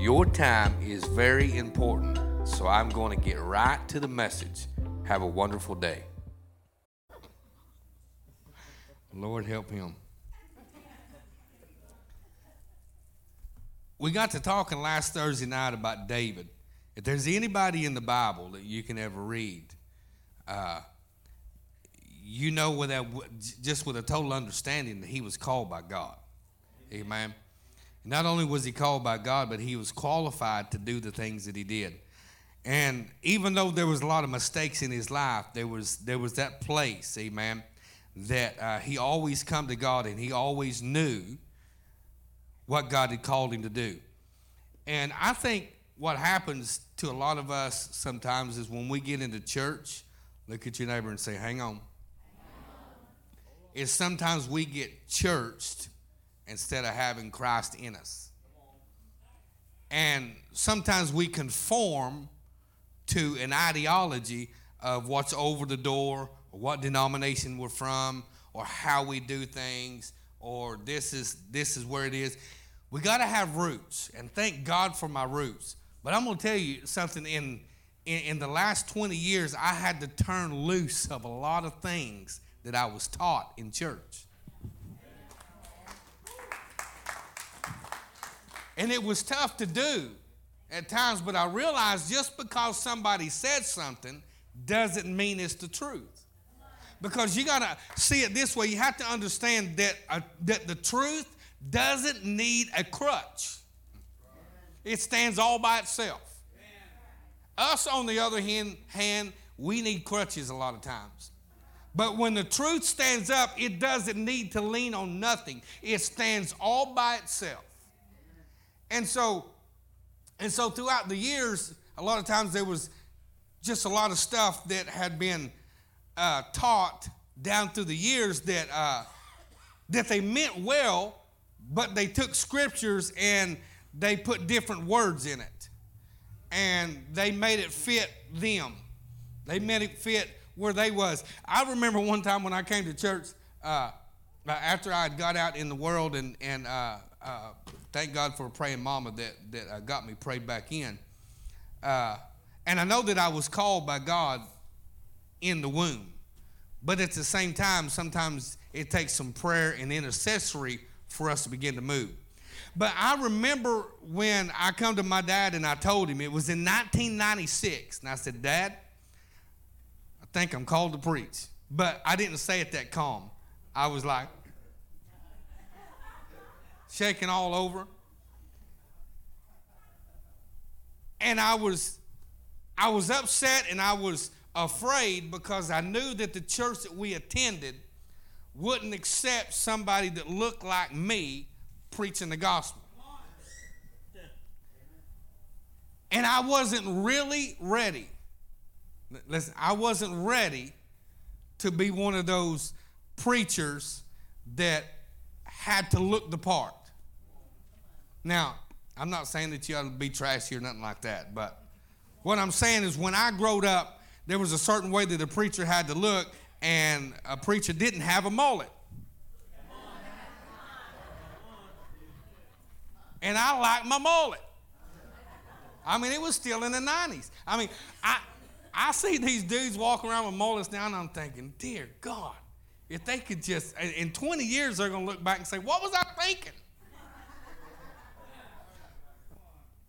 Your time is very important, so I'm going to get right to the message. Have a wonderful day. Lord, help him. We got to talking last Thursday night about David. If there's anybody in the Bible that you can ever read, uh, you know without just with a total understanding that he was called by God. Amen. Not only was he called by God, but he was qualified to do the things that he did. And even though there was a lot of mistakes in his life, there was there was that place, amen, that uh, he always come to God and he always knew what God had called him to do. And I think what happens to a lot of us sometimes is when we get into church, look at your neighbor and say, "Hang on." is sometimes we get churched instead of having Christ in us. And sometimes we conform to an ideology of what's over the door, or what denomination we're from, or how we do things, or this is this is where it is. We got to have roots, and thank God for my roots. But I'm going to tell you something. In, in in the last 20 years, I had to turn loose of a lot of things that I was taught in church. And it was tough to do at times, but I realized just because somebody said something doesn't mean it's the truth. Because you got to see it this way you have to understand that, uh, that the truth doesn't need a crutch, it stands all by itself. Us, on the other hand, hand, we need crutches a lot of times. But when the truth stands up, it doesn't need to lean on nothing. It stands all by itself. And so, and so throughout the years, a lot of times there was just a lot of stuff that had been uh, taught down through the years that uh, that they meant well, but they took scriptures and they put different words in it, and they made it fit them. They made it fit where they was. I remember one time when I came to church uh, after I had got out in the world and, and uh, uh thank God for a praying mama that, that uh, got me prayed back in. Uh, and I know that I was called by God in the womb. But at the same time, sometimes it takes some prayer and intercessory for us to begin to move. But I remember when I come to my dad and I told him it was in 1996. And I said, Dad, I think I'm called to preach. But I didn't say it that calm. I was like shaking all over. And I was I was upset and I was afraid because I knew that the church that we attended wouldn't accept somebody that looked like me preaching the gospel. And I wasn't really ready. Listen, I wasn't ready to be one of those preachers that had to look the part. Now, I'm not saying that you ought to be trashy or nothing like that, but what I'm saying is when I growed up, there was a certain way that a preacher had to look, and a preacher didn't have a mullet. And I like my mullet. I mean, it was still in the 90s. I mean, I, I see these dudes walking around with mullets now, and I'm thinking, dear God, if they could just, in 20 years, they're going to look back and say, what was I thinking?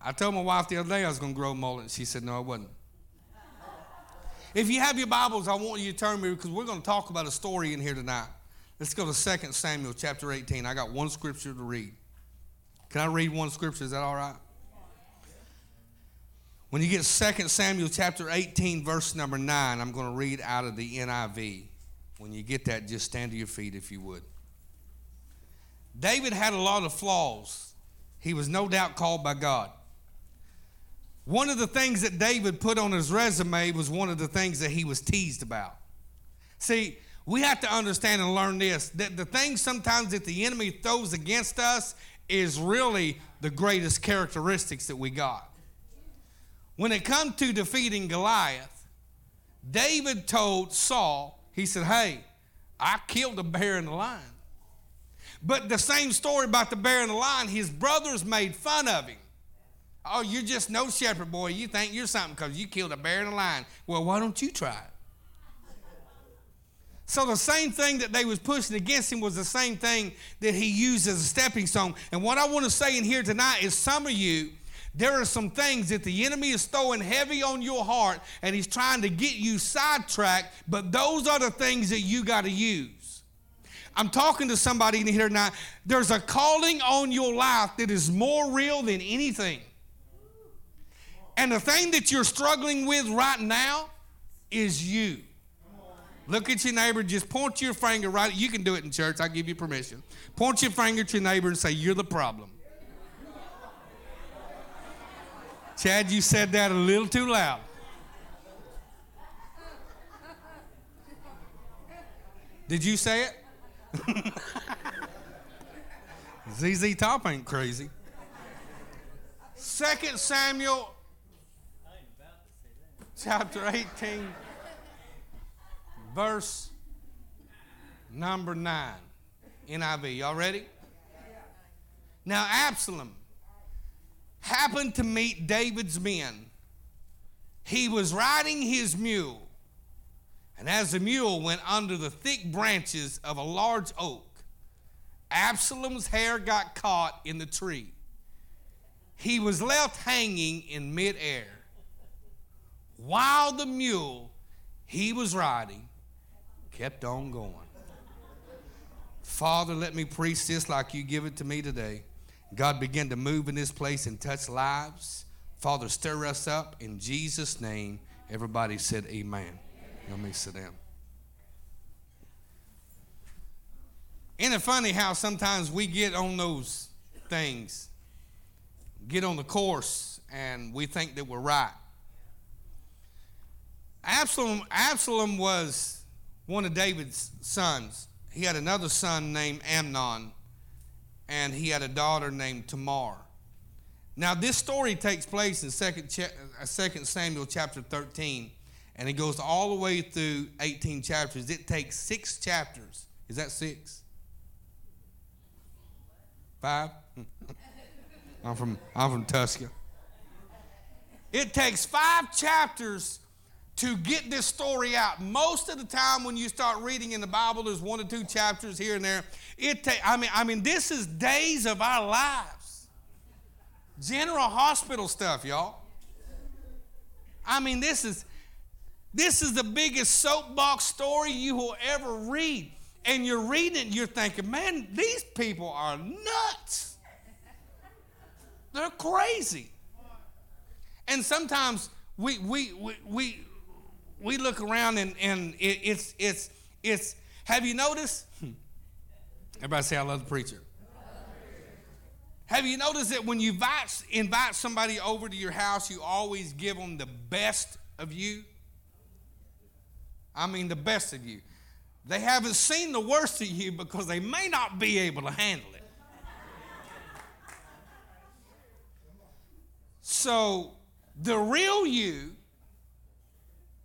I told my wife the other day I was going to grow a mullet. She said, no, I wasn't. If you have your Bibles, I want you to turn me because we're going to talk about a story in here tonight. Let's go to 2 Samuel chapter 18. I got one scripture to read. Can I read one scripture? Is that all right? When you get 2 Samuel chapter 18, verse number 9, I'm going to read out of the NIV. When you get that, just stand to your feet if you would. David had a lot of flaws. He was no doubt called by God. One of the things that David put on his resume was one of the things that he was teased about. See, we have to understand and learn this that the things sometimes that the enemy throws against us is really the greatest characteristics that we got. When it comes to defeating Goliath, David told Saul, he said, Hey, I killed a bear and a lion. But the same story about the bear and the lion, his brothers made fun of him. Oh, you're just no shepherd boy. You think you're something because you killed a bear and a lion. Well, why don't you try it? So the same thing that they was pushing against him was the same thing that he used as a stepping stone. And what I want to say in here tonight is some of you, there are some things that the enemy is throwing heavy on your heart and he's trying to get you sidetracked, but those are the things that you got to use. I'm talking to somebody in here now. There's a calling on your life that is more real than anything. And the thing that you're struggling with right now is you. Look at your neighbor, just point your finger right. You can do it in church, I give you permission. Point your finger to your neighbor and say, You're the problem. Chad, you said that a little too loud. Did you say it? ZZ Top ain't crazy. Second Samuel chapter 18 verse number 9. NIV. Y'all ready? Now, Absalom happened to meet David's men. He was riding his mule, and as the mule went under the thick branches of a large oak, Absalom's hair got caught in the tree. He was left hanging in midair. While the mule he was riding kept on going. Father, let me preach this like you give it to me today. God began to move in this place and touch lives. Father, stir us up in Jesus' name. Everybody said, Amen. Let me sit down. Isn't it funny how sometimes we get on those things, get on the course, and we think that we're right? Absalom, Absalom was one of David's sons. He had another son named Amnon, and he had a daughter named Tamar. Now, this story takes place in 2 uh, Samuel chapter 13, and it goes all the way through 18 chapters. It takes six chapters. Is that six? Five? I'm from, I'm from Tusca. It takes five chapters to get this story out. Most of the time, when you start reading in the Bible, there's one or two chapters here and there. It ta- I mean, I mean, this is days of our lives. General hospital stuff, y'all. I mean, this is this is the biggest soapbox story you will ever read. And you're reading it, you're thinking, man, these people are nuts. They're crazy. And sometimes we we we, we we look around and, and it, it's, it's, it's, have you noticed? Everybody say, I love the preacher. Have you noticed that when you invite, invite somebody over to your house, you always give them the best of you? I mean, the best of you. They haven't seen the worst of you because they may not be able to handle it. So, the real you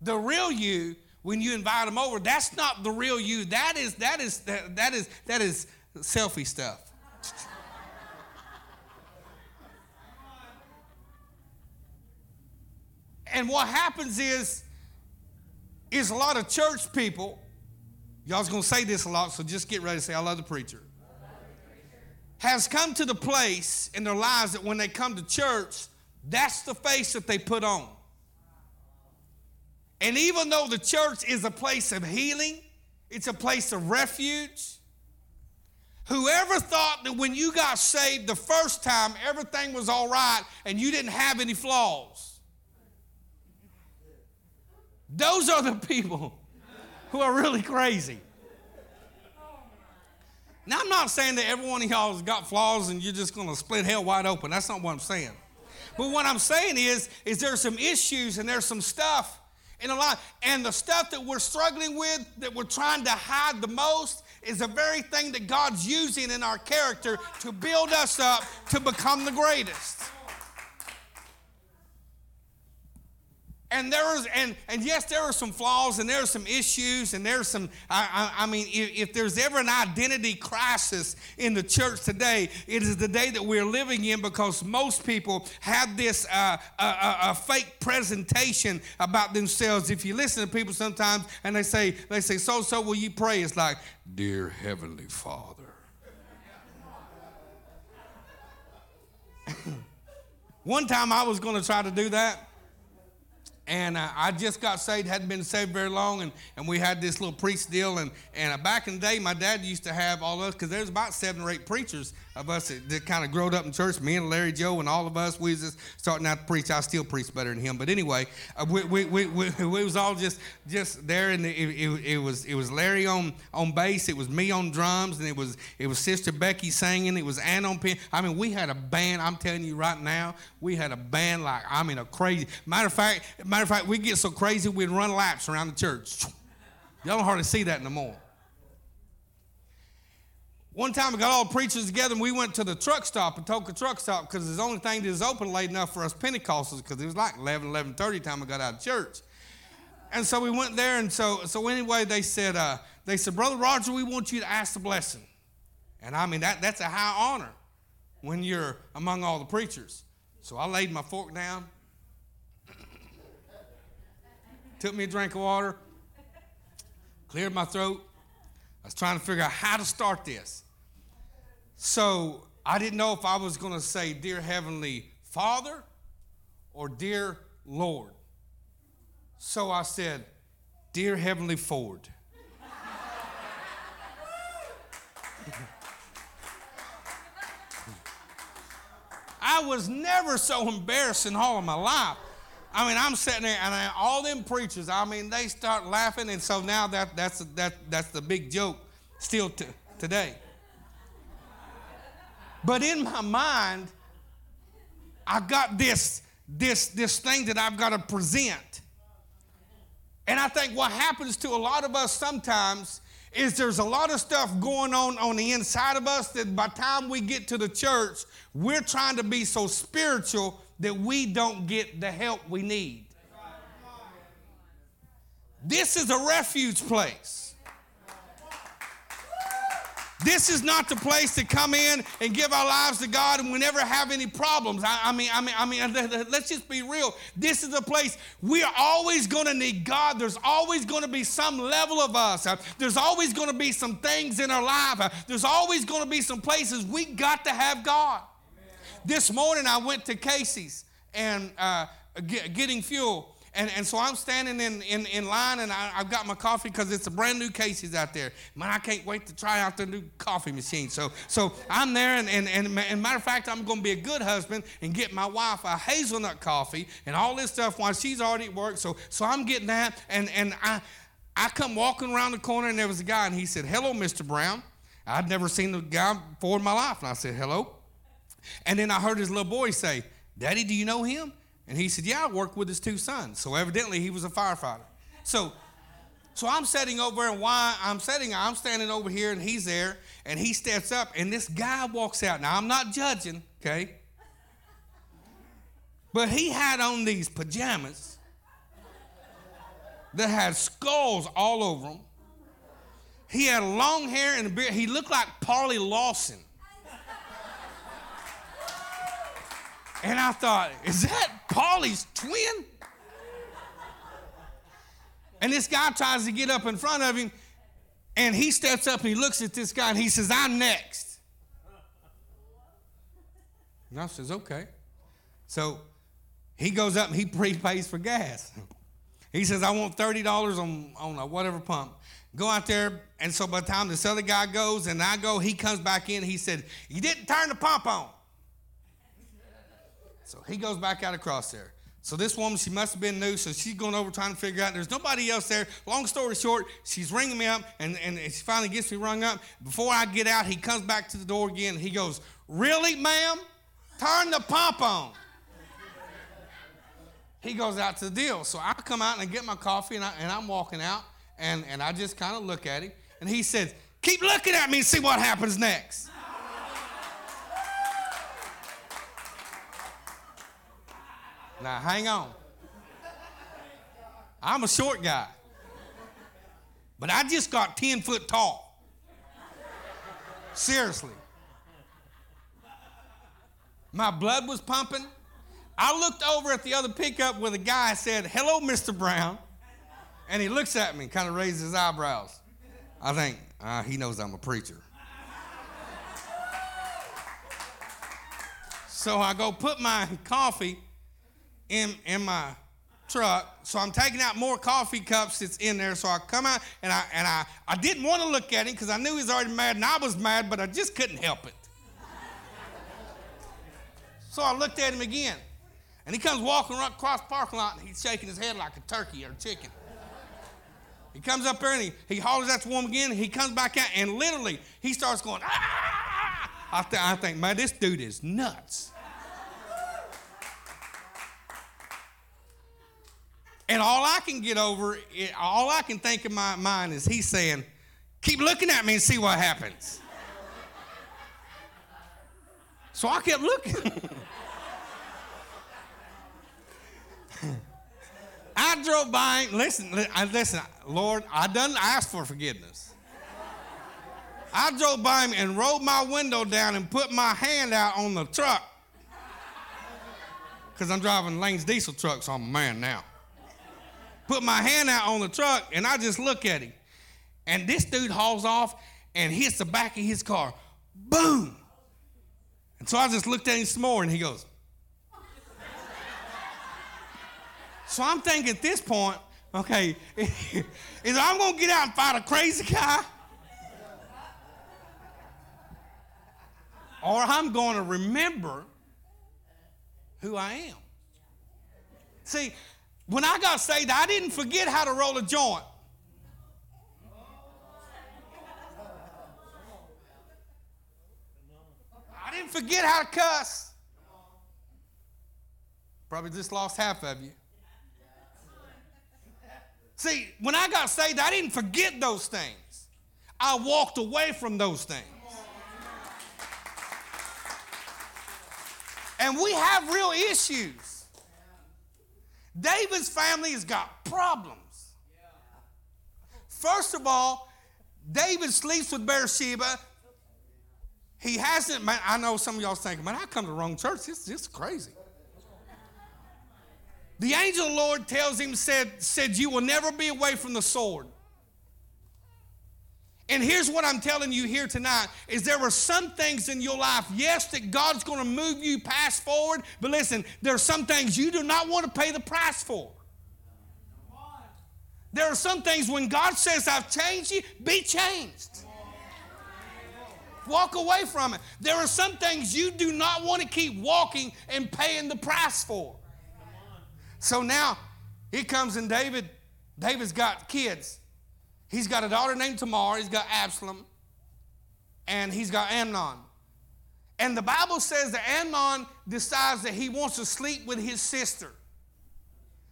the real you, when you invite them over, that's not the real you. That is that is that, that is that is selfie stuff. and what happens is is a lot of church people y'all's going to say this a lot so just get ready to say i love the preacher has come to the place in their lives that when they come to church that's the face that they put on and even though the church is a place of healing, it's a place of refuge. Whoever thought that when you got saved the first time, everything was all right and you didn't have any flaws? Those are the people who are really crazy. Now, I'm not saying that every one of y'all has got flaws and you're just going to split hell wide open. That's not what I'm saying. But what I'm saying is, is there's some issues and there's some stuff in a lot. And the stuff that we're struggling with, that we're trying to hide the most, is the very thing that God's using in our character to build us up to become the greatest. And there was and and yes there are some flaws and there are some issues and there's some i, I, I mean if, if, there's ever an identity crisis in the church today it is the day that we're living in because most people have this uh, a, a, a fake presentation about themselves. If you listen to people sometimes and they say they say so so will you pray? It's like dear heavenly father. One time i was going to try to do that and uh, I just got saved, hadn't been saved very long, and, and we had this little priest deal. And, and uh, back in the day, my dad used to have all of us, because there's about seven or eight preachers of us that, kind of growed up in church. Me and Larry Joe and all of us, we was just starting out to preach. I still preach better than him. But anyway, uh, we, we, we, we, was all just just there, and it, was, it was Larry on, on bass, it was me on drums, and it was, it was Sister Becky singing, it was Ann on piano. I mean, we had a band, I'm telling you right now, we had a band like, I mean, a crazy. Matter of fact, matter of fact, we get so crazy we'd run laps around the church. Y'all don't hardly see that no more. One time we got all preachers together and we went to the truck stop, Atoka truck stop, because it's the only thing that was open late enough for us Pentecostals, because it was like 11, 11.30 time we got out of church. And so we went there, and so, so anyway, they said, uh, they said, Brother Roger, we want you to ask the blessing. And I mean, that, that's a high honor when you're among all the preachers. So I laid my fork down, took me a drink of water, cleared my throat. I was trying to figure out how to start this. So I didn't know if I was going to say, Dear Heavenly Father or Dear Lord. So I said, Dear Heavenly Ford. I was never so embarrassed in all of my life. I mean, I'm sitting there, and I, all them preachers, I mean, they start laughing, and so now that, that's, that, that's the big joke still today. But in my mind, I got this, this, this thing that I've got to present. And I think what happens to a lot of us sometimes is there's a lot of stuff going on on the inside of us that by time we get to the church, we're trying to be so spiritual that we don't get the help we need. This is a refuge place. This is not the place to come in and give our lives to God and we never have any problems. I, I mean, I mean, I mean, let's just be real. This is a place we are always going to need God. There's always going to be some level of us. Uh, there's always going to be some things in our life. Uh, there's always going to be some places we got to have God. Amen. This morning I went to Casey's and uh, get, getting fuel and, and so I'm standing in, in, in line and I, have got my coffee because it's a brand new Casey's out there. Man, I can't wait to try out the new coffee machine. So, so I'm there, and, and, and, and matter of fact, I'm going to be a good husband and get my wife a hazelnut coffee and all this stuff while she's already at work. So, so I'm getting that, and, and I, I come walking around the corner, and there was a guy, and he said, Hello, Mr. Brown. I'd never seen the guy before in my life. And I said, Hello. And then I heard his little boy say, Daddy, do you know him? And he said, Yeah, I work with his two sons. So evidently he was a firefighter. So so I'm sitting over and why I'm sitting, I'm standing over here and he's there and he steps up and this guy walks out. Now I'm not judging, okay? But he had on these pajamas that had skulls all over them. He had long hair and a beard. He looked like Parley Lawson. And I thought, is that Paulie's twin? And this guy tries to get up in front of him, and he steps up and he looks at this guy and he says, I'm next. And I says, okay. So he goes up and he prepays for gas. He says, I want $30 on, on a whatever pump. Go out there, and so by the time this other guy goes and I go, he comes back in. He said, You didn't turn the pump on. So he goes back out across there. So this woman, she must have been new, so she's going over trying to figure out. There's nobody else there. Long story short, she's ringing me up, and, and she finally gets me rung up. Before I get out, he comes back to the door again. He goes, Really, ma'am? Turn the pump on. he goes out to the deal. So I come out and I get my coffee and, I, and I'm walking out and, and I just kind of look at him. And he says, Keep looking at me and see what happens next. Now, hang on. I'm a short guy, but I just got 10 foot tall. Seriously. My blood was pumping. I looked over at the other pickup where the guy said, Hello, Mr. Brown. And he looks at me, kind of raises his eyebrows. I think, uh, he knows I'm a preacher. so I go put my coffee in, in my truck. So I'm taking out more coffee cups that's in there. So I come out and I and I, I didn't want to look at him because I knew he was already mad and I was mad, but I just couldn't help it. so I looked at him again. And he comes walking right across the parking lot and he's shaking his head like a turkey or a chicken. He comes up there and he, he hollers at the woman again. he comes back out and literally he starts going, ah! I, th- I think, man, this dude is nuts. And all I can get over, eh, all I can think in my mind is he's saying, keep looking at me and see what happens. So I kept looking. I drove by. Listen, listen, Lord, I didn't ask for forgiveness. I drove by him and rolled my window down and put my hand out on the truck. Because I'm driving Lane's diesel truck, so I'm a man now. Put my hand out on the truck and I just look at him. And this dude hauls off and hits the back of his car. Boom! And so I just looked at him some more and he goes, So I'm thinking at this point, okay, is I'm gonna get out and fight a crazy guy, or I'm to remember who I am. See, when I got saved, I didn't forget how to roll a joint. I didn't forget how to cuss. Probably just lost half of you. See, when I got saved, I didn't forget those things. I walked away from those things. And we have real issues. David's family has got problems. First of all, David sleeps with Bathsheba. He hasn't, man, I know some of y'all thinking, man, I come to the wrong church. This, this is crazy. The angel of the Lord tells him, said, said, You will never be away from the sword. And here's what I'm telling you here tonight is there are some things in your life, yes, that God's going to move you past forward, but listen, there are some things you do not want to pay the price for. There are some things when God says, I've changed you, be changed. Walk away from it. There are some things you do not want to keep walking and paying the price for. So now he comes and David, David's got kids. He's got a daughter named Tamar, he's got Absalom, and he's got Amnon. And the Bible says that Amnon decides that he wants to sleep with his sister.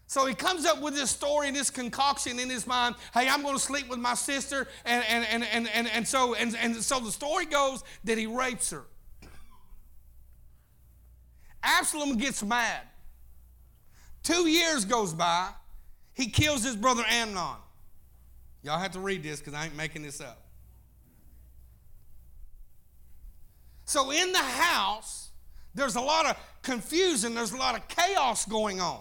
So he comes up with this story and this concoction in his mind. Hey, I'm going to sleep with my sister. And, and, and, and, and, and, so, and, and so the story goes that he rapes her. Absalom gets mad. Two years goes by, he kills his brother Amnon. Y'all have to read this because I ain't making this up. So in the house, there's a lot of confusion, there's a lot of chaos going on.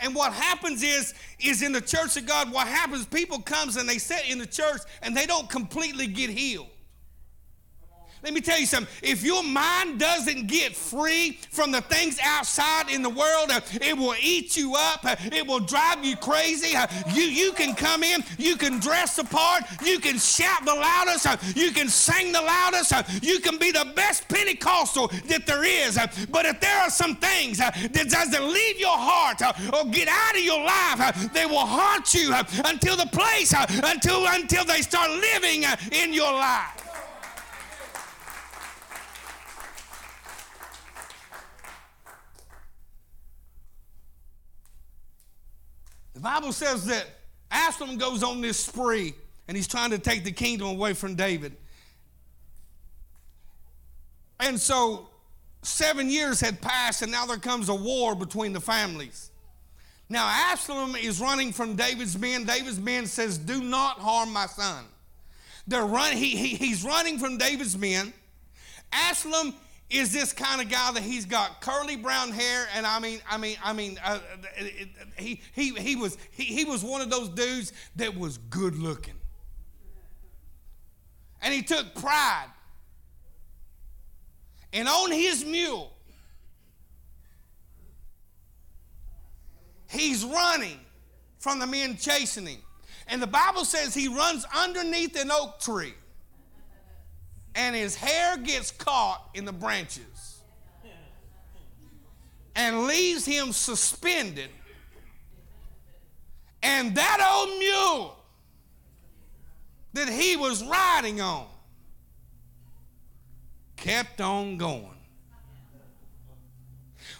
And what happens is, is in the church of God, what happens, people comes and they sit in the church and they don't completely get healed. Let me tell you something. If your mind doesn't get free from the things outside in the world, uh, it will eat you up. Uh, it will drive you crazy. Uh, you, you can come in, you can dress the part, you can shout the loudest, uh, you can sing the loudest, uh, you can be the best Pentecostal that there is. Uh, but if there are some things that doesn't leave your heart or get out of your life, they will haunt you until the place, until, until they start living in your life. The Bible says that Absalom goes on this spree and he's trying to take the kingdom away from David. And so seven years had passed, and now there comes a war between the families. Now Absalom is running from David's men. David's men says, "Do not harm my son." They're run, he, he, he's running from David's men. Absalom is this kind of guy that he's got curly brown hair, and I mean, I mean, I mean, uh, it, it, he, he, he, was, he, he was one of those dudes that was good looking. And he took pride. And on his mule, he's running from the men chasing him. And the Bible says he runs underneath an oak tree and his hair gets caught in the branches and leaves him suspended. And that old mule that he was riding on kept on going.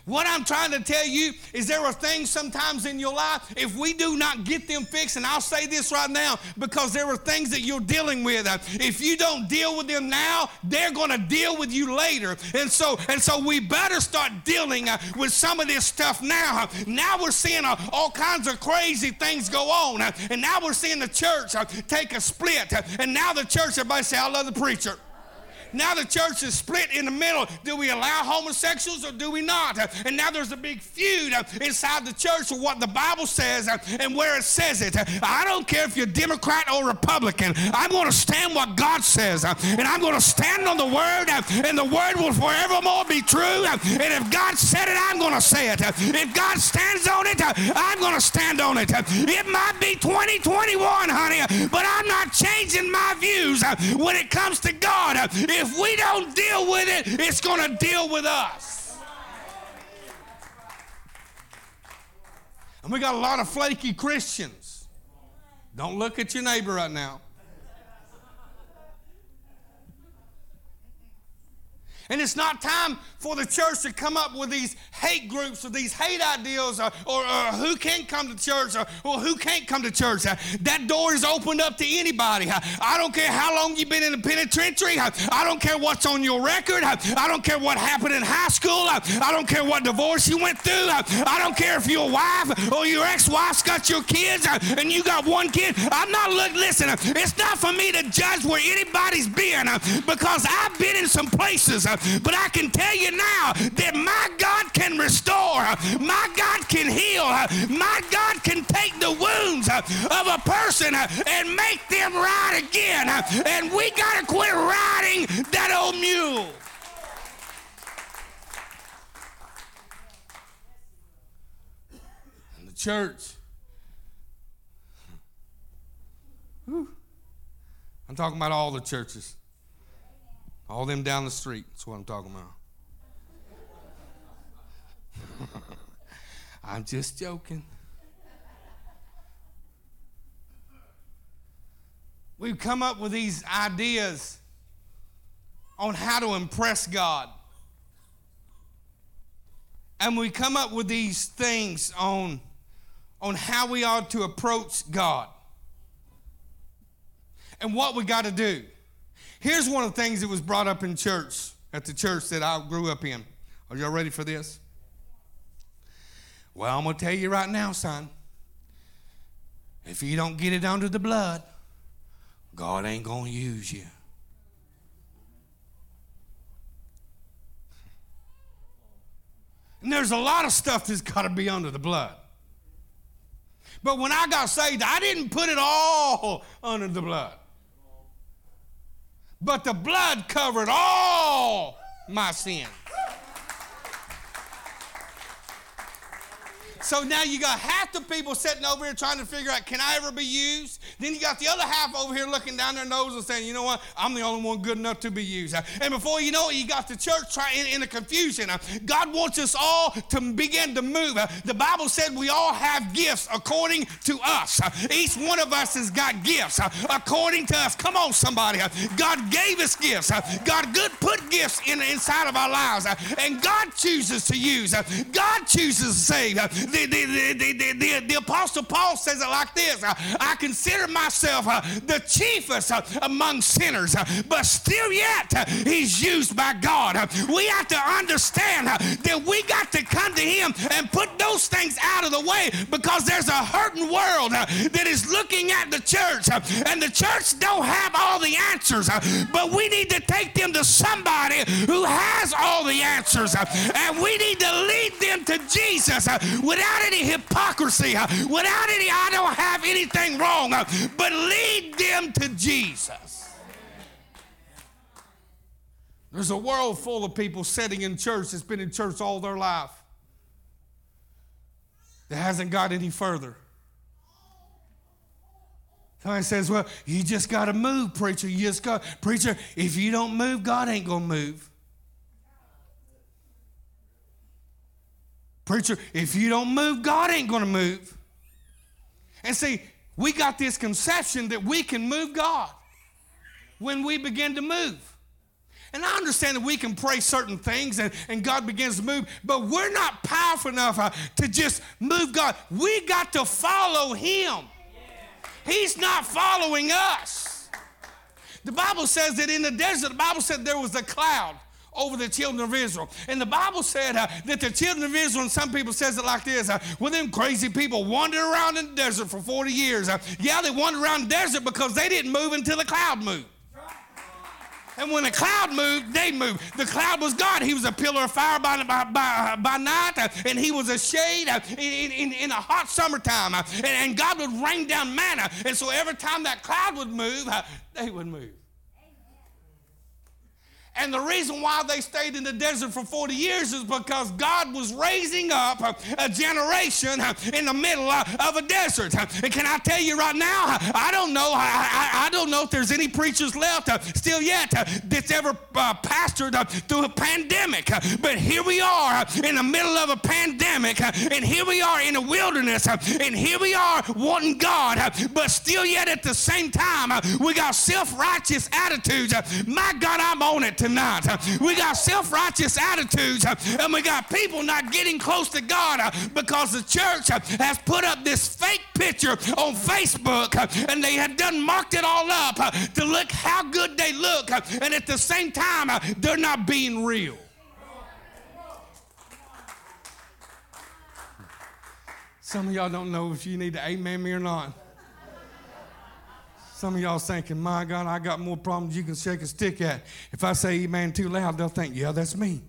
What I'm trying to tell you is there are things sometimes in your life, if we do not get them fixed, and I'll say this right now because there are things that you're dealing with. If you don't deal with them now, they're going to deal with you later. And so, and so we better start dealing uh, with some of this stuff now. Now we're seeing uh, all kinds of crazy things go on. Uh, and now we're seeing the church take a split. And now the church, everybody say, I love the preacher. Now the church is split in the middle. Do we allow homosexuals or do we not? And now there's a big feud inside the church of what the Bible says and where it says it. I don't care if you're Democrat or Republican. I'm going to stand what God says. And I'm going to stand on the word and the word will forevermore be true. And if God said it, I'm going to say it. If God stands on it, I'm going to stand on it. It might be 2021, honey, but I'm not changing my views when it comes to God if we don't deal with it, it's going to deal with us. And we got a lot of flaky Christians. Don't look at your neighbor right now. And it's not time for the church to come up with these hate groups or these hate ideals or, or, or who can't come to church or, or, who can't come to church. Uh, that door is opened up to anybody. Uh, I don't care how long you've been in the penitentiary. Uh, I don't care what's on your record. Uh, I don't care what happened in high school. Uh, I don't care what divorce you went through. Uh, I don't care if your wife or your ex-wife's got your kids and you got one kid. I'm not look. Listen, it's not for me to judge where anybody's been because I've been in some places but I can tell you now that my God can restore, my God can heal, my God can take the wounds of a person and make them right again. And we got to quit riding that old mule. And the church. I'm talking about all the churches. All them down the street. That's what I'm talking about. I'm just joking. We've come up with these ideas on how to impress God. And we come up with these things on, on how we ought to approach God and what we got to do. Here's one of the things that was brought up in church, at the church that I grew up in. Are y'all ready for this? Well, I'm going to tell you right now, son. If you don't get it under the blood, God ain't going to use you. And there's a lot of stuff that's got to be under the blood. But when I got saved, I didn't put it all under the blood. But the blood covered all my sins. So now you got half the people sitting over here trying to figure out, can I ever be used? Then you got the other half over here looking down their nose and saying, you know what, I'm the only one good enough to be used. Uh, and before you know it, you got the church trying in, a confusion. Uh, God wants us all to begin to move. Uh, the Bible said we all have gifts according to us. Each one of us has got gifts according to us. Come on, somebody. God gave us gifts. God good put gifts in inside of our lives. And God chooses to use. God chooses to save. The, the, the, the, the, Apostle Paul says it like this uh, I consider myself uh, the chiefest uh, among sinners, but still yet he's used by God. We have to understand that we got to come to him and put those things out of the way because there's a hurting world that is looking at the church and the church don't have all the answers, but we need to take them to somebody who has all the answers and we need to lead them to Jesus without any hypocrisy, without any I don't have anything wrong, but lead them to Jesus. There's a world full of people sitting in church that's been in church all their life that hasn't got any further. Somebody says, Well, you just got to move, preacher. You just got, preacher, if you don't move, God ain't going to move. Preacher, if you don't move, God ain't going to move. And see, we got this conception that we can move God when we begin to move. And I understand that we can pray certain things and, and God begins to move, but we're not powerful enough uh, to just move God. We got to follow Him. He's not following us. The Bible says that in the desert, the Bible said there was a cloud over the children of Israel. And the Bible said uh, that the children of Israel, and some people says it like this, uh, well, them crazy people wandered around in the desert for 40 years. Uh, yeah, they wandered around the desert because they didn't move until the cloud moved. And when the cloud moved, they moved. The cloud was God. He was a pillar of fire by, by, by, by night, uh, and he was a shade uh, in, in, in a hot summertime. Uh, and, and, God would rain down manna. And so every time that cloud would move, they would move. And the reason why they stayed in the desert for 40 years is because God was raising up a generation in the middle of a desert. And can I tell you right now, I don't know, I, I don't know if there's any preachers left still yet that's ever uh, pastored through a pandemic. But here we are in the middle of a pandemic, and here we are in a wilderness, and here we are wanting God, but still yet at the same time, we got self-righteous attitudes. My God, I'm on it tonight. We got self righteous attitudes and we got people not getting close to God because the church has put up this fake picture on Facebook and they have done marked it all up to look how good they look. And at the same time, they're not being real. Some of y'all don't know if you need to amen me or not. Some of y'all thinking, my God, I got more problems you can shake a stick at. If I say amen too loud, they'll think, yeah, that's me.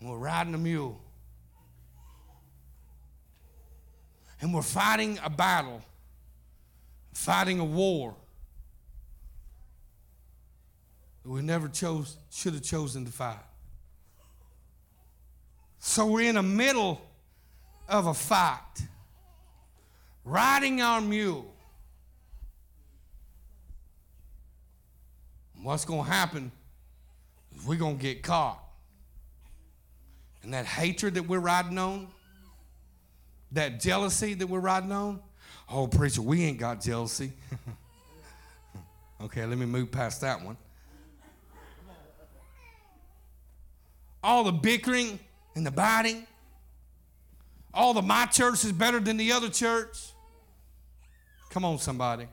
And we're riding a mule. And we're fighting a battle, fighting a war that we never chose, should have chosen to fight. So we're in the middle of a fight, riding our mule. What's going to happen is we're going to get caught. And that hatred that we're riding on, that jealousy that we're riding on, oh, preacher, we ain't got jealousy. okay, let me move past that one. All the bickering, and the biting. All the my church is better than the other church. Come on, somebody.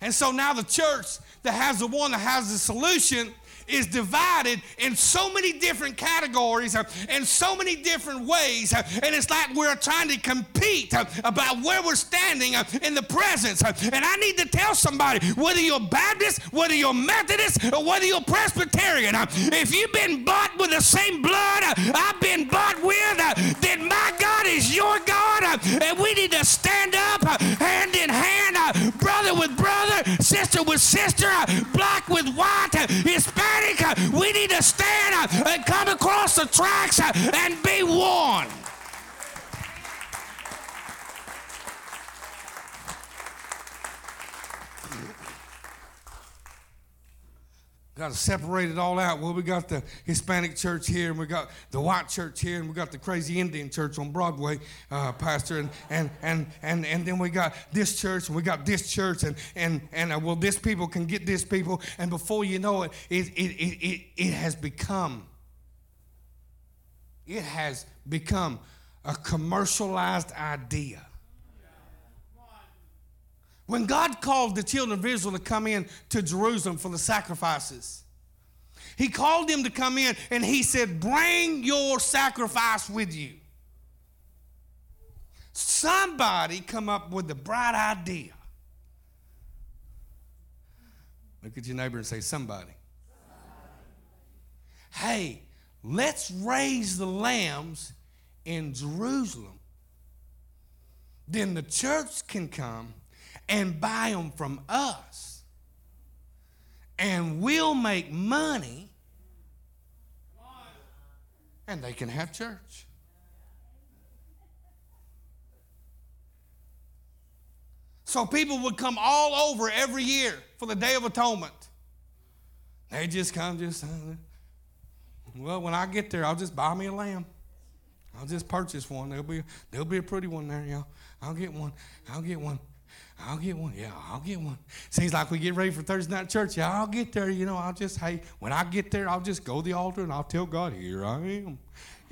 And so now the church that has the one that has the solution is divided in so many different categories uh, and in so many different ways. Uh, and it's like we're trying to compete uh, about where we're standing uh, in the presence. Uh, and I need to tell somebody whether you're Baptist, whether you're Methodist, or whether you're Presbyterian, if you've been bought with the same blood I've been bought with, then my God is your God. And we need to stand up hand in hand, brother with brother, sister with sister, black with white, Hispanic we need to stand up and come across the tracks and be one. Got to separate it all out. Well, we got the Hispanic church here, and we got the white church here, and we got the crazy Indian church on Broadway, uh, Pastor, and, and and and and then we got this church, and we got this church, and and and uh, well, this people can get this people, and before you know it, it it it it, it has become. It has become a commercialized idea. When God called the children of Israel to come in to Jerusalem for the sacrifices, He called them to come in and He said, Bring your sacrifice with you. Somebody come up with the bright idea. Look at your neighbor and say, Somebody. Hey, let's raise the lambs in Jerusalem. Then the church can come and buy them from us. And we'll make money and they can have church. So people would come all over every year for the Day of Atonement. They just come, just, well, when I get there, I'll just buy me a lamb. I'll just purchase one. There'll be, there'll be a pretty one there, y'all. I'll get one. I'll get one. I'll get one. Yeah, I'll get one. Seems like we get ready for Thursday night church. Yeah, I'll get there. You know, I'll just, hey, when I get there, I'll just go to the altar and I'll tell God, here I am.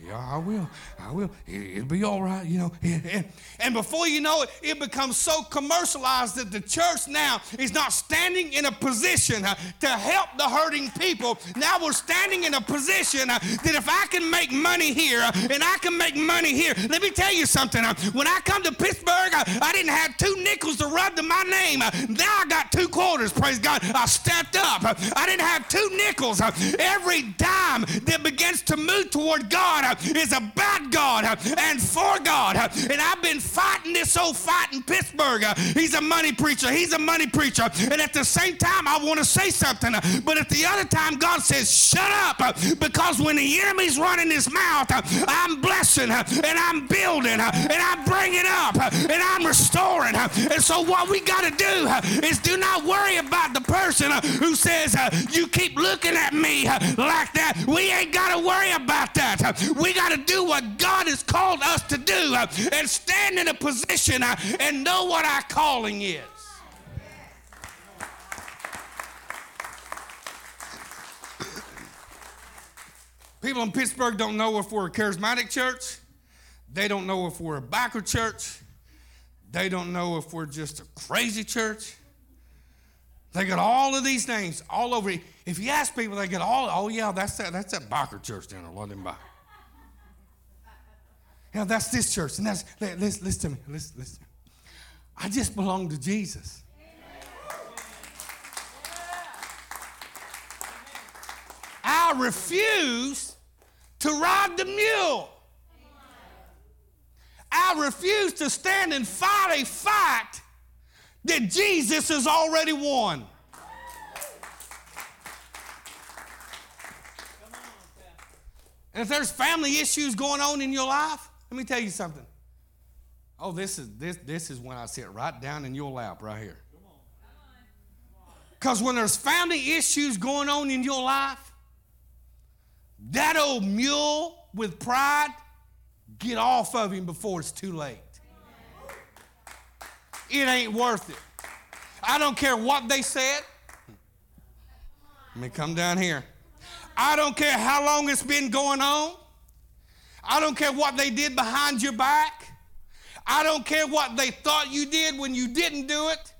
Yeah, I will. I will. It, will be all right, you know. And, before you know it, it becomes so commercialized that the church now is not standing in a position uh, to help the hurting people. Now we're standing in a position uh, that if I can make money here uh, and I can make money here, let me tell you something. When I come to Pittsburg, I didn't have two nickels to rub to my name. Now I got two quarters, praise God. I stepped up. I didn't have two nickels. Every dime that begins to move toward God is about God and for God. And I've been fighting this old fight in Pittsburg. He's a money preacher. He's a money preacher. And at the same time, I want to say something. But at the other time, God says, shut up. Because when the enemy's running his mouth, I'm blessing and I'm building and I'm bringing up and I'm restoring. And so what we got to do is do not worry about the person who says, you keep looking at me like that. We ain't got to worry about that. We got to do what God has called us to do uh, and stand in a position uh, and know what our calling is. People in Pittsburg don't know if we're a charismatic church. They don't know if we're a backer church. They don't know if we're just a crazy church. They got all of these names all over. If you ask people, they get all, oh yeah, that's that, that's that biker church down there, London Biker. Know, that's this church, and that's listen, listen to me. Listen, listen. I just belong to Jesus. I refuse to ride the mule. I refuse to stand and fight a fight that Jesus has already won. And if there's family issues going on in your life, let me tell you something. Oh, this is this this is when I sit right down in your lap right here. Because when there's family issues going on in your life, that old mule with pride, get off of him before it's too late. It ain't worth it. I don't care what they said. Let me come down here. I don't care how long it's been going on. I don't care what they did behind your back. I don't care what they thought you did when you didn't do it.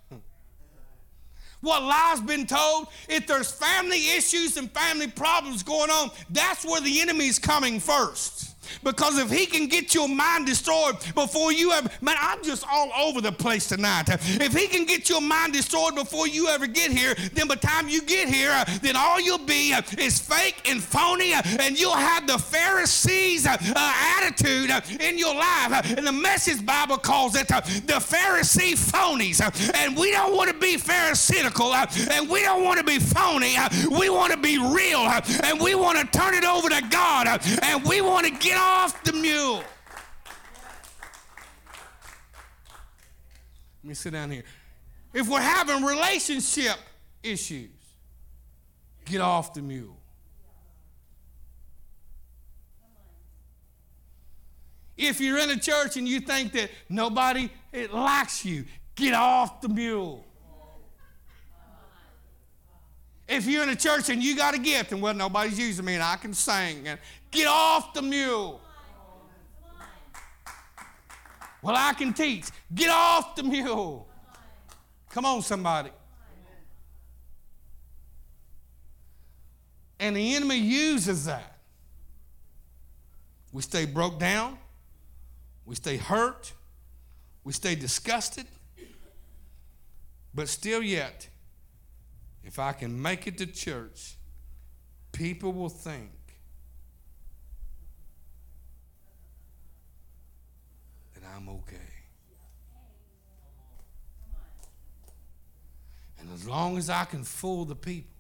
What lies been told. If there's family issues and family problems going on, that's where the enemy's coming first. Because if he can get your mind destroyed before you ever, man, I'm just all over the place tonight. If he can get your mind destroyed before you ever get here, then by the time you get here, then all you'll be is fake and phony, and you'll have the Pharisees uh, attitude uh, in your life. And the Message Bible calls it uh, the Pharisee phonies. And we don't want to be pharisaical, uh, and we don't want to be phony. We want to be real, and we want to turn it over to God, and we want to get off the mule. Let me sit down here. If we're having relationship issues, get off the mule. If you're in a church and you think that nobody likes you, get off the mule. If you're in a church and you got a gift and well nobody's using me and I can sing and get off the mule. Well, I can teach. Get off the mule. Come on, somebody. And the enemy uses that. We stay broke down. We stay hurt. We stay disgusted. But still, yet, if I can make it to church, people will think that I'm okay. And as long as I can fool the people,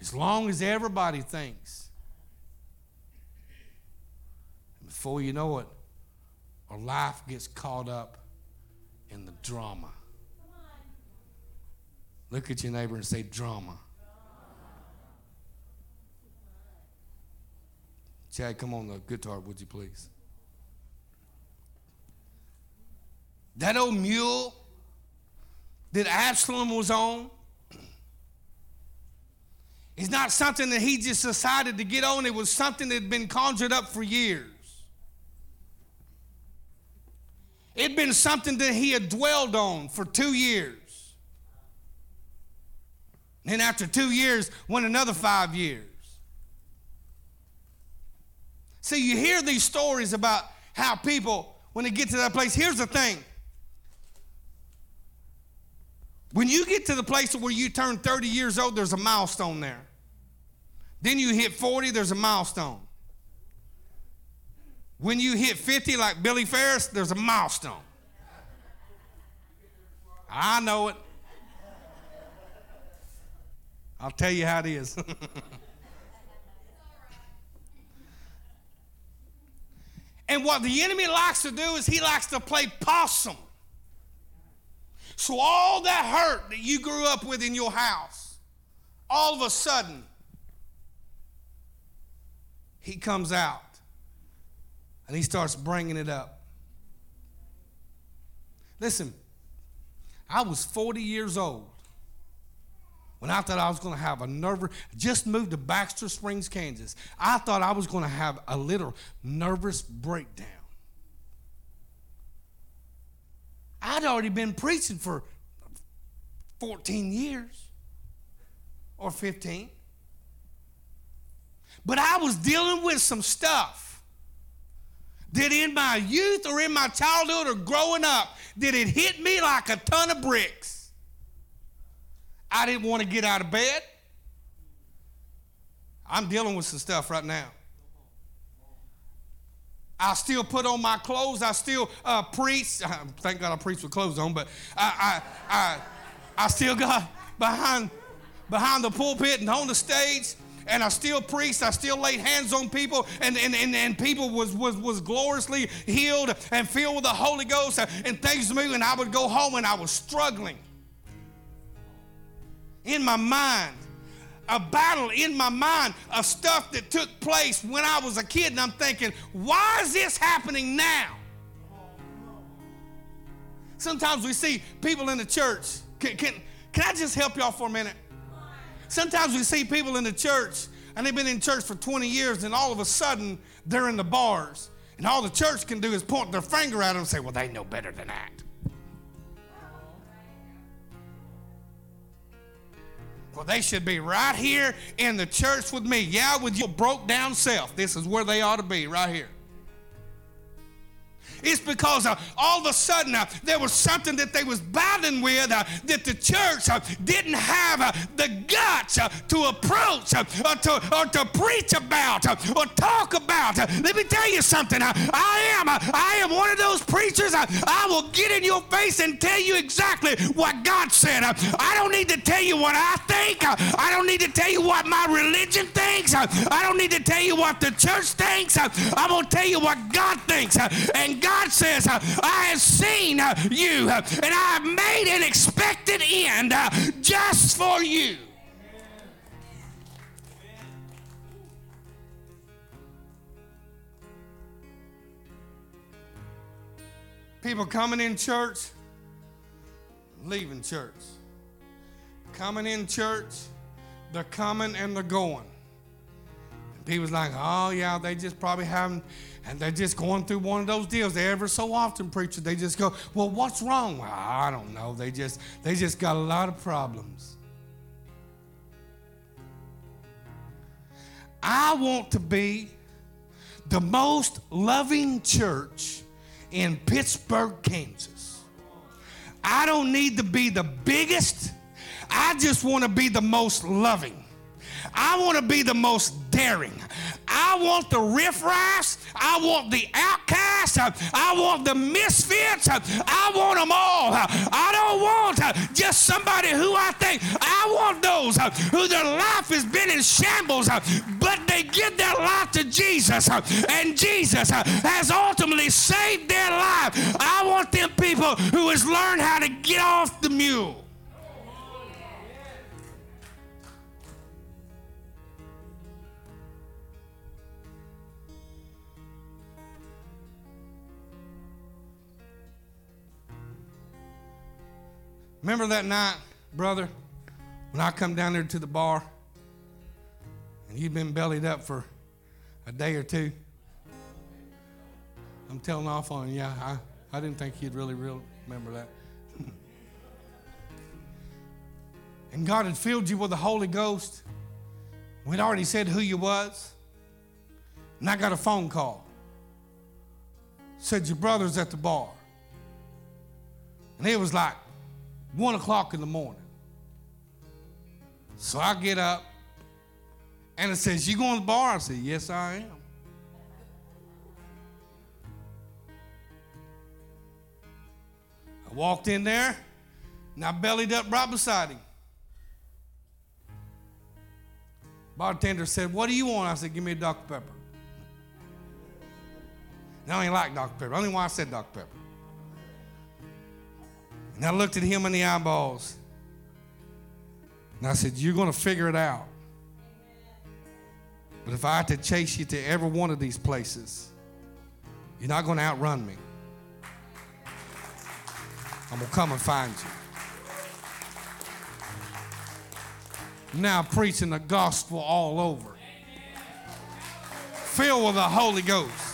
As long as everybody thinks. Before you know it, our life gets caught up in the drama. Look at your neighbor and say, drama. Chad, come on the guitar, would you please? That old mule that Absalom was on it's not something that he just decided to get on, it was something that had been conjured up for years. It'd been something that he had dwelled on for two years. And after two years, went another five years. See, you hear these stories about how people, when they get to that place, here's the thing. When you get to the place where you turn 30 years old, there's a milestone there. Then you hit 40, there's a milestone. When you hit 50, like Billy Ferris, there's a milestone. I know it. I'll tell you how it is. and what the enemy likes to do is he likes to play possum. So, all that hurt that you grew up with in your house, all of a sudden, he comes out and he starts bringing it up. Listen, I was 40 years old when I thought I was going to have a nervous, just moved to Baxter Springs, Kansas. I thought I was going to have a little nervous breakdown. I'd already been preaching for 14 years or 15. But I was dealing with some stuff that in my youth or in my childhood or growing up, that it hit me like a ton of bricks. I didn't want to get out of bed. I'm dealing with some stuff right now. I still put on my clothes. I still uh, preach. Thank God I preach with clothes on, but I, I, I, I still got behind, behind the pulpit and on the stage and I still preached, I still laid hands on people, and, and, and, and people was, was, was gloriously healed and filled with the Holy Ghost, and things moved, and I would go home and I was struggling. In my mind, a battle in my mind of stuff that took place when I was a kid, and I'm thinking, why is this happening now? Sometimes we see people in the church. Can, can, can I just help y'all for a minute? Sometimes we see people in the church and they've been in church for 20 years and all of a sudden they're in the bars. And all the church can do is point their finger at them and say, well, they know better than that. Well, they should be right here in the church with me. Yeah, with your broke down self. This is where they ought to be, right here. It's because uh, all of a sudden uh, there was something that they was battling with uh, that the church uh, didn't have uh, the guts uh, to approach or, to, or to preach about or talk about. Let me tell you something. I am I am one of those preachers. I will get in your face and tell you exactly what God said. I don't need to tell you what I think. I don't need to tell you what my religion thinks. I don't need to tell you what the church thinks. I'm going to tell you what God thinks. And God God says, uh, I have seen uh, you uh, and I have made an expected end just for you. People coming in church, leaving church. Coming in church, they're coming and they're going. And people's like, oh yeah, they just probably haven't, and they're just going through one of those deals. They ever so often, preacher, they just go, well, what's wrong? Well, I don't know. They just they just got a lot of problems. I want to be the most loving church in Pittsburg, Kansas. I don't need to be the biggest. I just want to be the most loving. I want to be the most daring. I want the riffraffs. I want the outcasts. I want the misfits. I want them all. I don't want just somebody who I think. I want those who their life has been in shambles, but they give their life to Jesus, and Jesus has ultimately saved their life. I want them people who has learned how to get off the mule. Remember that night, brother, when I come down there to the bar and you'd been bellied up for a day or two? I'm telling off on you. Yeah, I, I didn't think you'd really, really remember that. and God had filled you with the Holy Ghost. We'd already said who you was. And I got a phone call. Said your brother's at the bar. And it was like, one o'clock in the morning. So I get up and it says, You going to the bar? I said, Yes, I am. I walked in there and I bellied up right beside him. Bartender said, What do you want? I said, Give me a Dr. Pepper. And I ain't like Dr. Pepper. Only why I said Dr. Pepper. And I looked at him in the eyeballs. And I said, You're going to figure it out. But if I had to chase you to every one of these places, you're not going to outrun me. I'm going to come and find you. Now preaching the gospel all over. Filled with the Holy Ghost.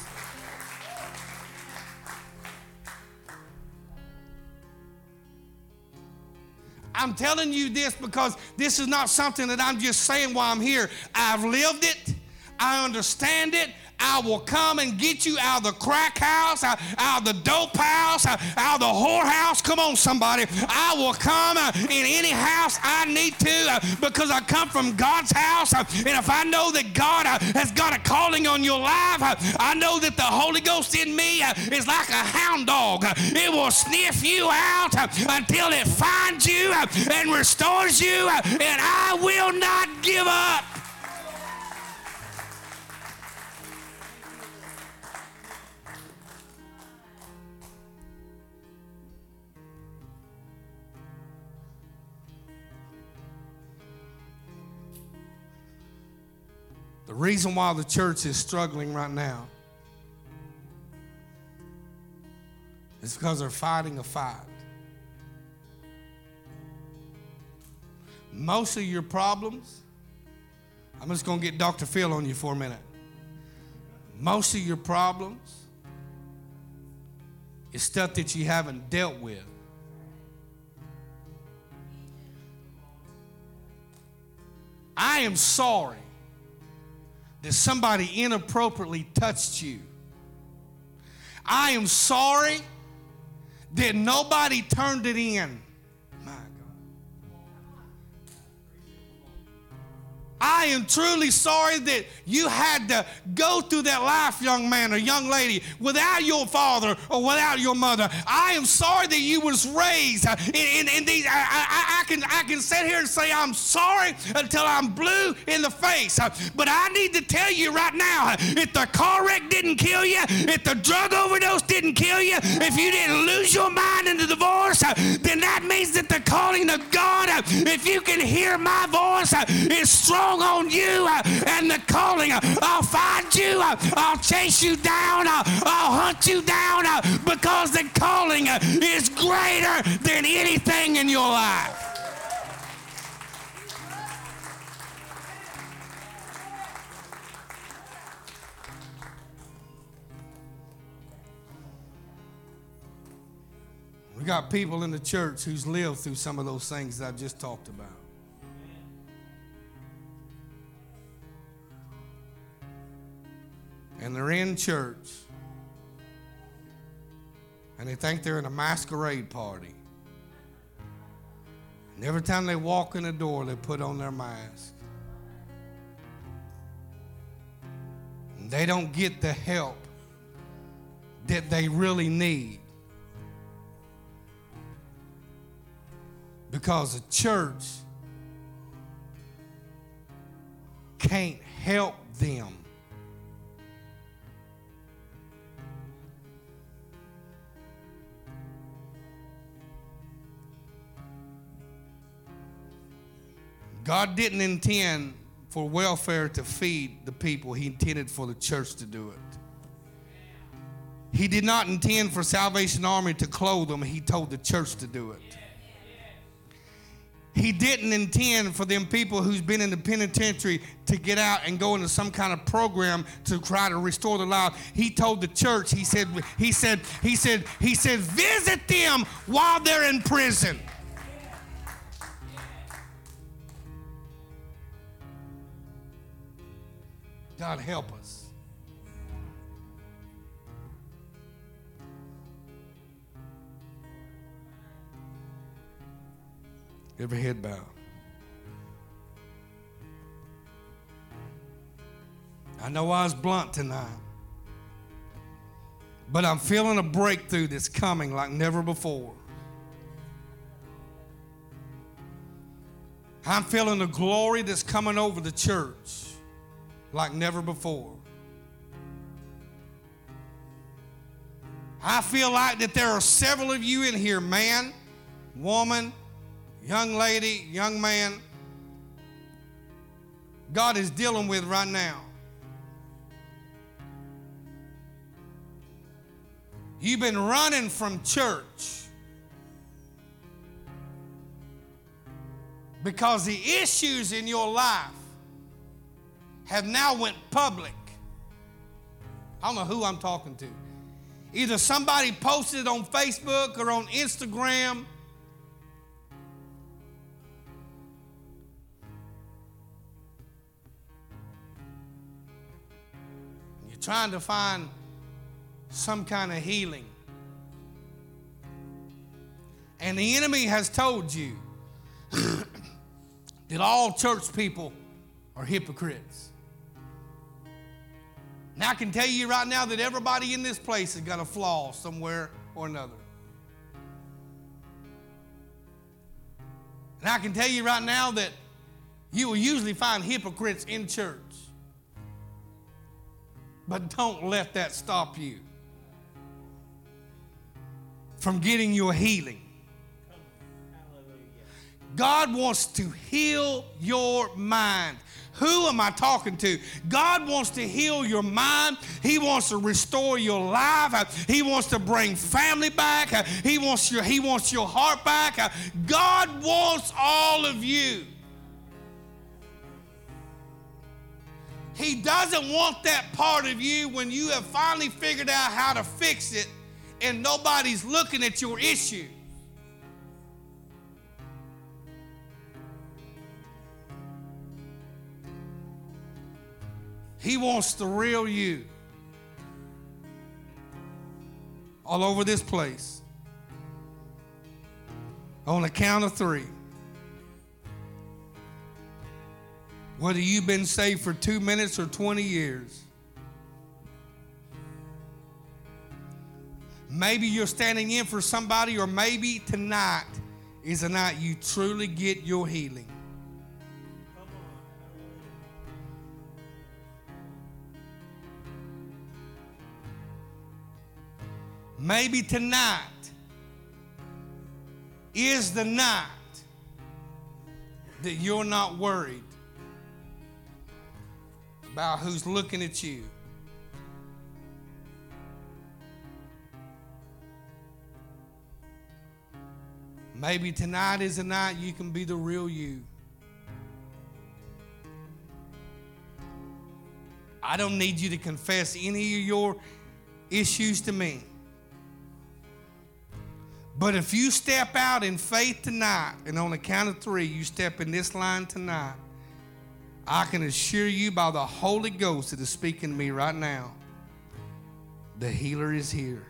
I'm telling you this because this is not something that I'm just saying while I'm here. I've lived it, I understand it, I will come and get you out of the crack house, out, of the dope house, out, of the whorehouse. Come on, somebody. I will come uh, in any house I need to uh, because I come from God's house. Uh, and if I know that God uh, has got a calling on your life, uh, I know that the Holy Ghost in me uh, is like a hound dog. It will sniff you out until it finds you and restores you, and I will not give up. Reason why the church is struggling right now is because they're fighting a fight. Most of your problems, I'm just going to get Dr. Phil on you for a minute. Most of your problems is stuff that you haven't dealt with. I am sorry that somebody inappropriately touched you. I am sorry that nobody turned it in. I am truly sorry that you had to go through that life, young man or young lady, without your father or without your mother. I am sorry that you was raised uh, in, in, in these. I, I, I, can, I can sit here and say I'm sorry until I'm blue in the face. Uh, but I need to tell you right now, uh, if the car wreck didn't kill you, if the drug overdose didn't kill you, if you didn't lose your mind in the divorce, then that means that the calling of God, if you can hear my voice, is strong on you uh, and the calling. Uh, I'll find you, uh, I'll chase you down, I'll hunt you down because the calling is greater than anything in your life. We got people in the church who's lived through some of those things that I just talked about. And they're in church. And they think they're in a masquerade party. And every time they walk in the door, they put on their mask. And they don't get the help that they really need. Because the church can't help them. God didn't intend for welfare to feed the people, He intended for the church to do it. He did not intend for Salvation Army to clothe them, He told the church to do it. He didn't intend for them people who's been in the penitentiary to get out and go into some kind of program to try to restore their life. He told the church, he said, he said, he said, he said, visit them while they're in prison. God help us. Every head bow. I know I was blunt tonight, but I'm feeling a breakthrough that's coming like never before. I'm feeling the glory that's coming over the church like never before. I feel like that there are several of you in here, man, woman, young lady, young man, God is dealing with right now. You've been running from church because the issues in your life have now went public. I don't know who I'm talking to. Either somebody posted on Facebook or on Instagram. You're trying to find some kind of healing. And the enemy has told you that all church people are hypocrites. Now, I can tell you right now that everybody in this place has got a flaw somewhere or another. And I can tell you right now that you will usually find hypocrites in church. But don't let that stop you from getting your healing. God wants to heal your mind. Who am I talking to? God wants to heal your mind. He wants to restore your life. He wants to bring family back. He wants your, he wants your heart back. God wants all of you. He doesn't want that part of you when you have finally figured out how to fix it and nobody's looking at your issue. He wants the real you. All over this place. On the count of three. Whether you've been saved for two minutes or 20 years. Maybe you're standing in for somebody, or maybe tonight is the night you truly get your healing. Maybe tonight is the night that you're not worried about who's looking at you. Maybe tonight is the night you can be the real you. I don't need you to confess any of your issues to me. But if you step out in faith tonight, and on the count of three, you step in this line tonight, I can assure you by the Holy Ghost that is speaking to me right now, the healer is here.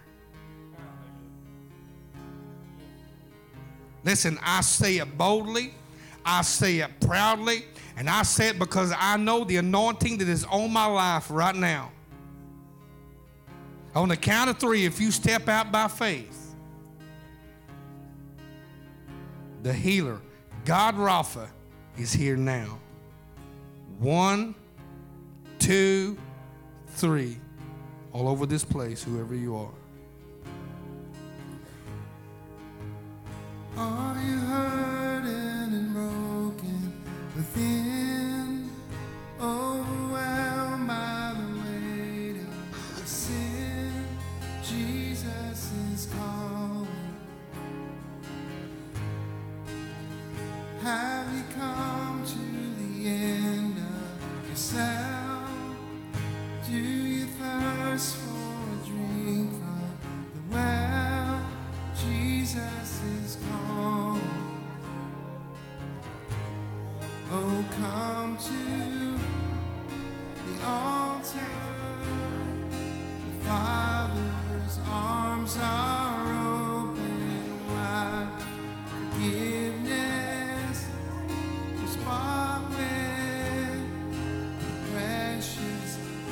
Listen, I say it boldly, I say it proudly, and I say it because I know the anointing that is on my life right now. On the count of three, if you step out by faith, the healer, God Rapha, is here now. One, two, three. All over this place, whoever you are. Are you hurting and broken within? Have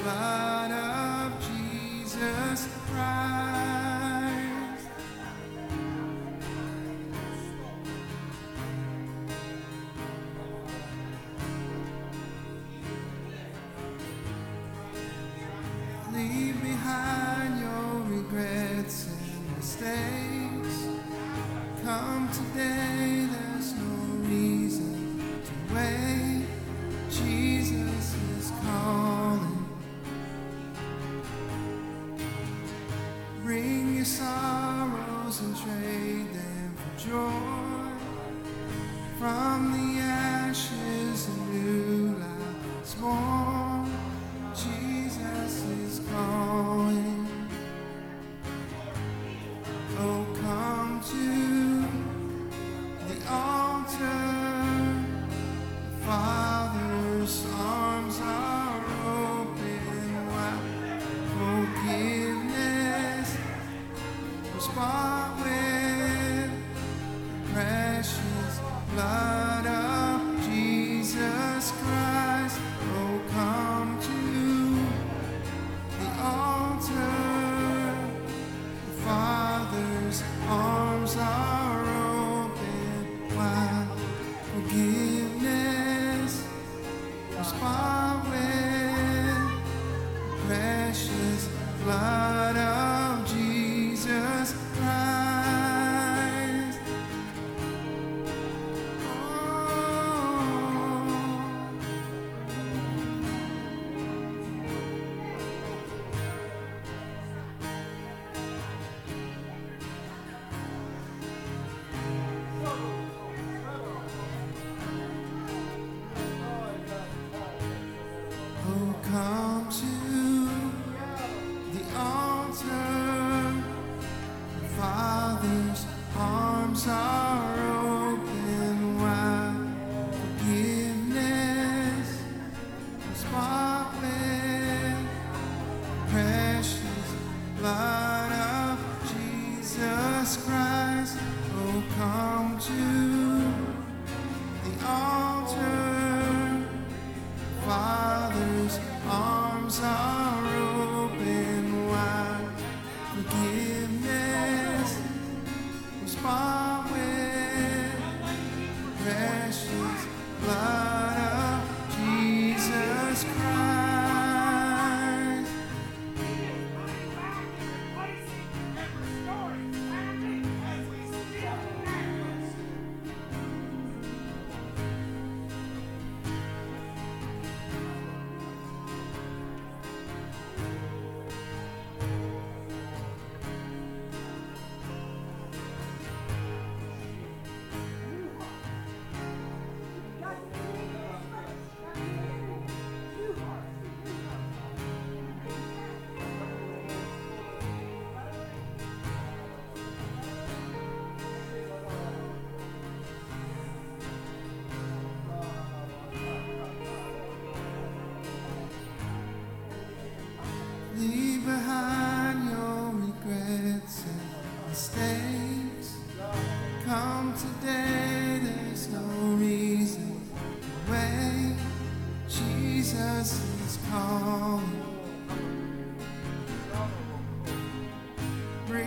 precious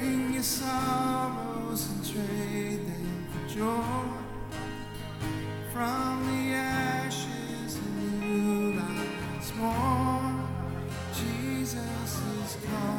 Bring your sorrows and trade them for joy. From the ashes, a new life once more. Jesus is coming.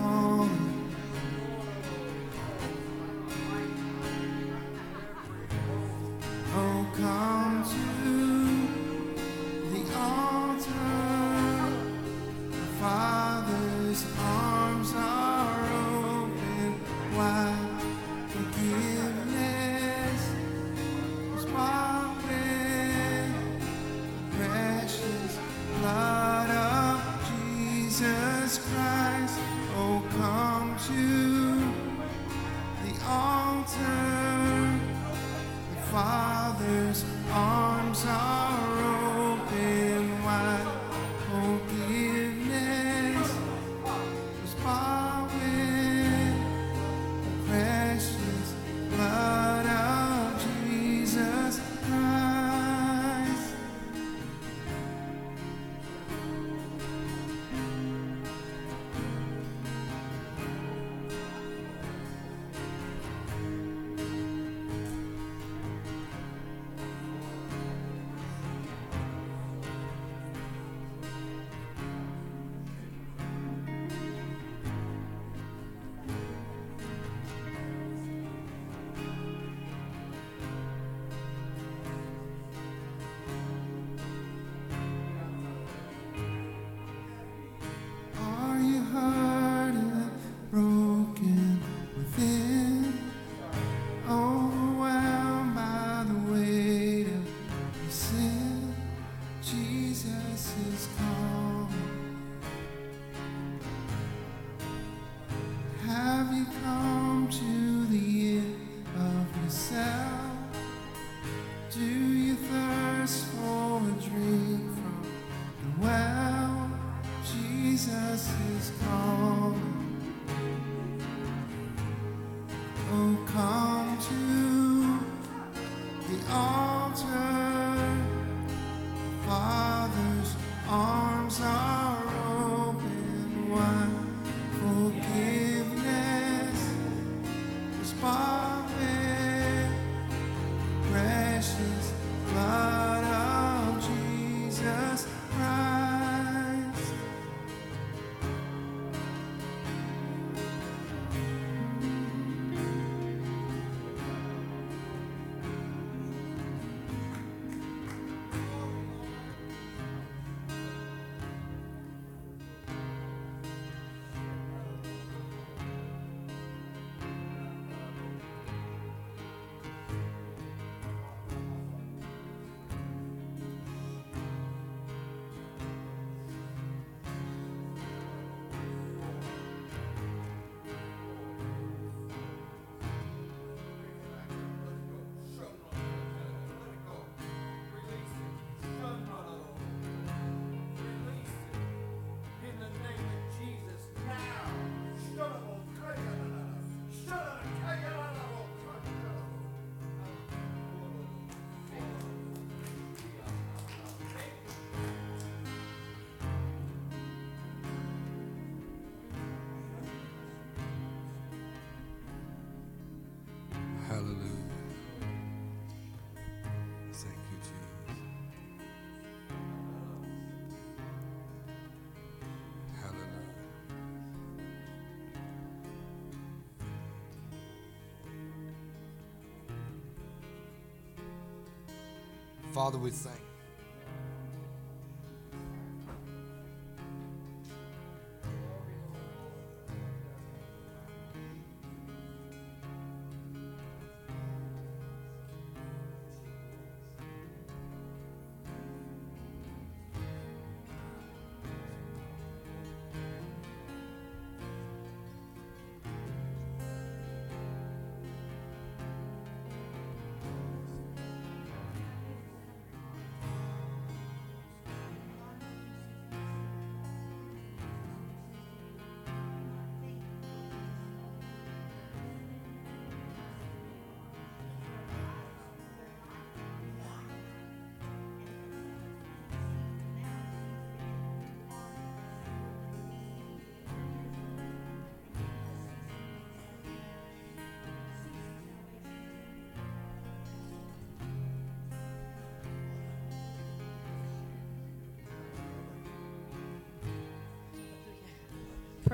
Father, we thank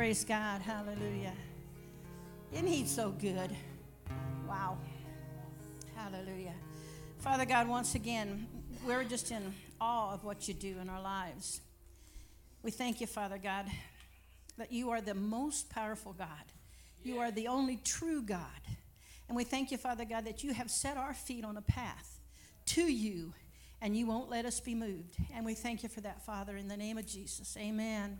Praise God. Hallelujah. Isn't He so good? Wow. Hallelujah. Father God, once again, we're just in awe of what you do in our lives. We thank you, Father God, that you are the most powerful God. You are the only true God. And we thank you, Father God, that you have set our feet on a path to you and you won't let us be moved. And we thank you for that, Father, in the name of Jesus. Amen.